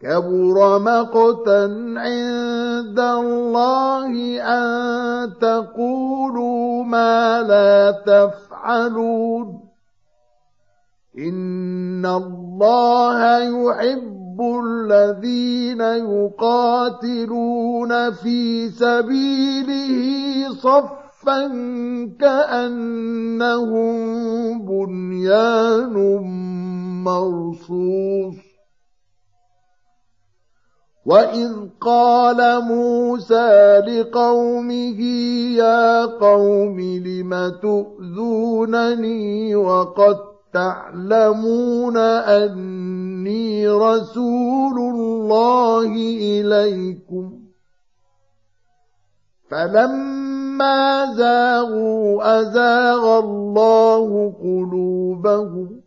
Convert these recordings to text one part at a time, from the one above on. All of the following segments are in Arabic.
كبر مقتا عند الله أن تقولوا ما لا تفعلون. إن الله يحب يحب الذين يقاتلون في سبيله صفا كأنهم بنيان مرصوص. وإذ قال موسى لقومه يا قوم لم تؤذونني وقد تعلمون أني رسول الله إليكم فلما زاغوا أزاغ الله قلوبهم؟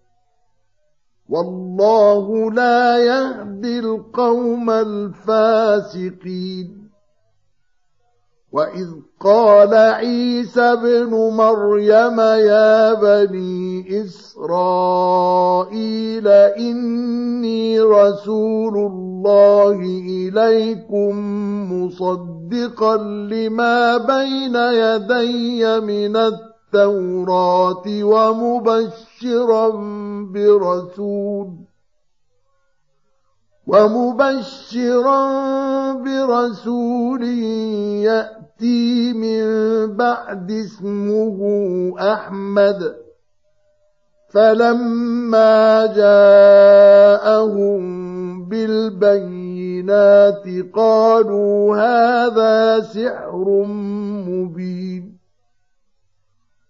والله لا يهدي القوم الفاسقين. وإذ قال عيسى ابن مريم يا بني إسرائيل إني رسول الله إليكم مصدقا لما بين يدي من التوراة ومبشرا برسول ومبشرا برسول يأتي من بعد اسمه أحمد. فلما جاءهم بالبينات قالوا هذا سحر مبين.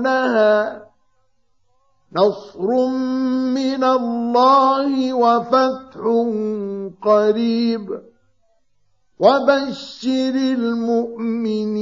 يحبونها نصر من الله وفتح قريب. وبشر المؤمنين